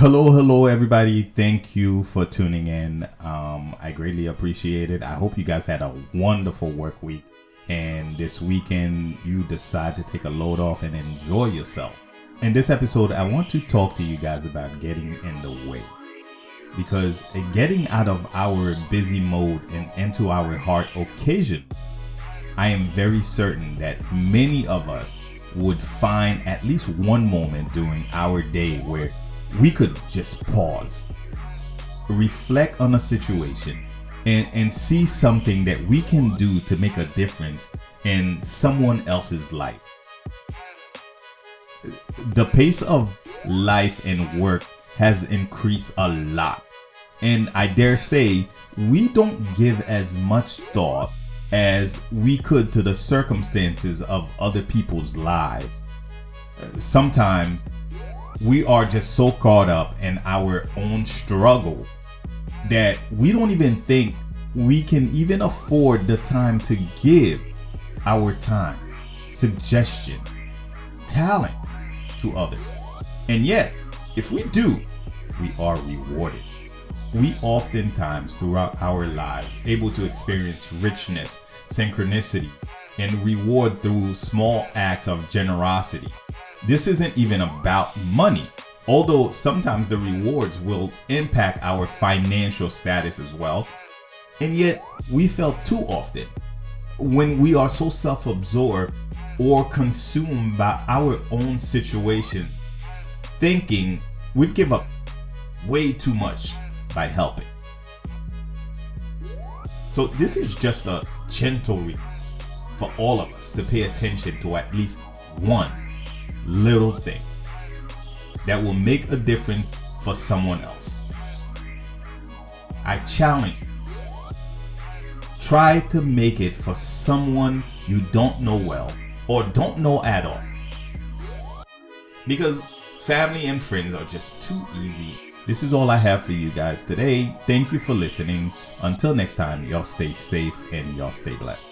hello, hello, everybody. Thank you for tuning in. Um, I greatly appreciate it. I hope you guys had a wonderful work week. And this weekend, you decide to take a load off and enjoy yourself. In this episode, I want to talk to you guys about getting in the way. Because getting out of our busy mode and into our heart occasion, I am very certain that many of us would find at least one moment during our day where we could just pause, reflect on a situation, and, and see something that we can do to make a difference in someone else's life. The pace of life and work has increased a lot. And I dare say, we don't give as much thought as we could to the circumstances of other people's lives. Sometimes we are just so caught up in our own struggle that we don't even think we can even afford the time to give our time, suggestion, talent to others. And yet, if we do, we are rewarded. We oftentimes throughout our lives able to experience richness, synchronicity, and reward through small acts of generosity. This isn't even about money, although sometimes the rewards will impact our financial status as well. And yet, we fail too often when we are so self absorbed or consumed by our own situation, thinking we'd give up way too much by helping. So, this is just a gentle request for all of us to pay attention to at least one little thing that will make a difference for someone else. I challenge you. Try to make it for someone you don't know well or don't know at all. Because family and friends are just too easy. This is all I have for you guys today. Thank you for listening. Until next time, y'all stay safe and y'all stay blessed.